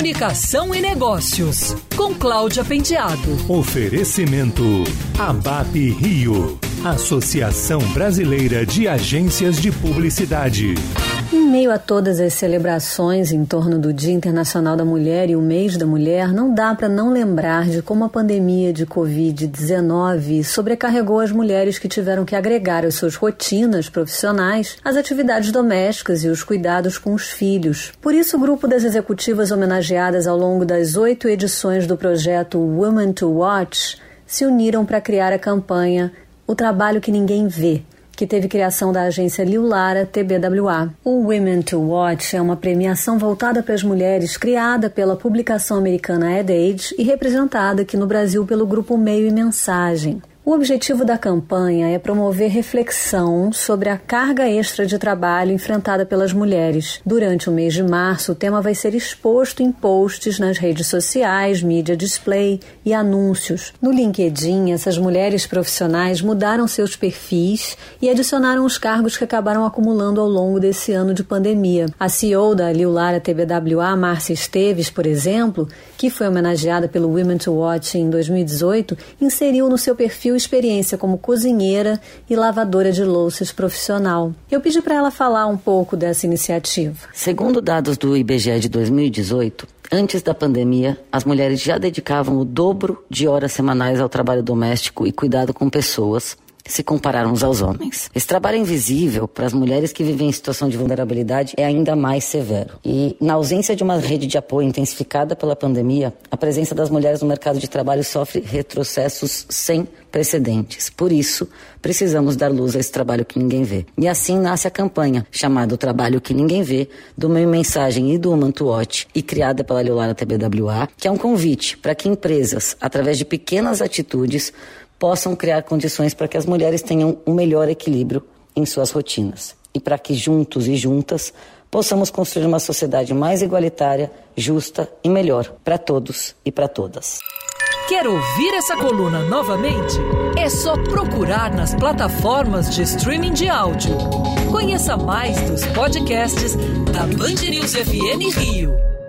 Comunicação e Negócios, com Cláudia Penteado. Oferecimento ABAP Rio, Associação Brasileira de Agências de Publicidade. Em meio a todas as celebrações em torno do Dia Internacional da Mulher e o Mês da Mulher, não dá para não lembrar de como a pandemia de Covid-19 sobrecarregou as mulheres que tiveram que agregar às suas rotinas profissionais as atividades domésticas e os cuidados com os filhos. Por isso, o grupo das executivas homenageadas ao longo das oito edições do projeto Women to Watch se uniram para criar a campanha O Trabalho que Ninguém Vê que teve criação da agência Liu Lara TBWA. O Women to Watch é uma premiação voltada para as mulheres criada pela publicação americana Ad Age e representada aqui no Brasil pelo grupo Meio e Mensagem. O objetivo da campanha é promover reflexão sobre a carga extra de trabalho enfrentada pelas mulheres. Durante o mês de março, o tema vai ser exposto em posts nas redes sociais, mídia display e anúncios. No LinkedIn, essas mulheres profissionais mudaram seus perfis e adicionaram os cargos que acabaram acumulando ao longo desse ano de pandemia. A CEO da Liulara TBWA, Márcia Esteves, por exemplo, que foi homenageada pelo Women to Watch em 2018, inseriu no seu perfil experiência como cozinheira e lavadora de louças profissional. Eu pedi para ela falar um pouco dessa iniciativa. Segundo dados do IBGE de 2018, Antes da pandemia, as mulheres já dedicavam o dobro de horas semanais ao trabalho doméstico e cuidado com pessoas, se compararmos aos homens. Esse trabalho invisível para as mulheres que vivem em situação de vulnerabilidade é ainda mais severo. E na ausência de uma rede de apoio intensificada pela pandemia, a presença das mulheres no mercado de trabalho sofre retrocessos sem precedentes. Por isso, precisamos dar luz a esse trabalho que ninguém vê. E assim nasce a campanha chamada O Trabalho que Ninguém Vê, do Meio Mensagem e do Mantuote, e criada pela Leolara TBWA, que é um convite para que empresas, através de pequenas atitudes, possam criar condições para que as mulheres tenham um melhor equilíbrio em suas rotinas e para que juntos e juntas possamos construir uma sociedade mais igualitária, justa e melhor para todos e para todas. Quer ouvir essa coluna novamente? É só procurar nas plataformas de streaming de áudio. Conheça mais dos podcasts da Band News FM Rio.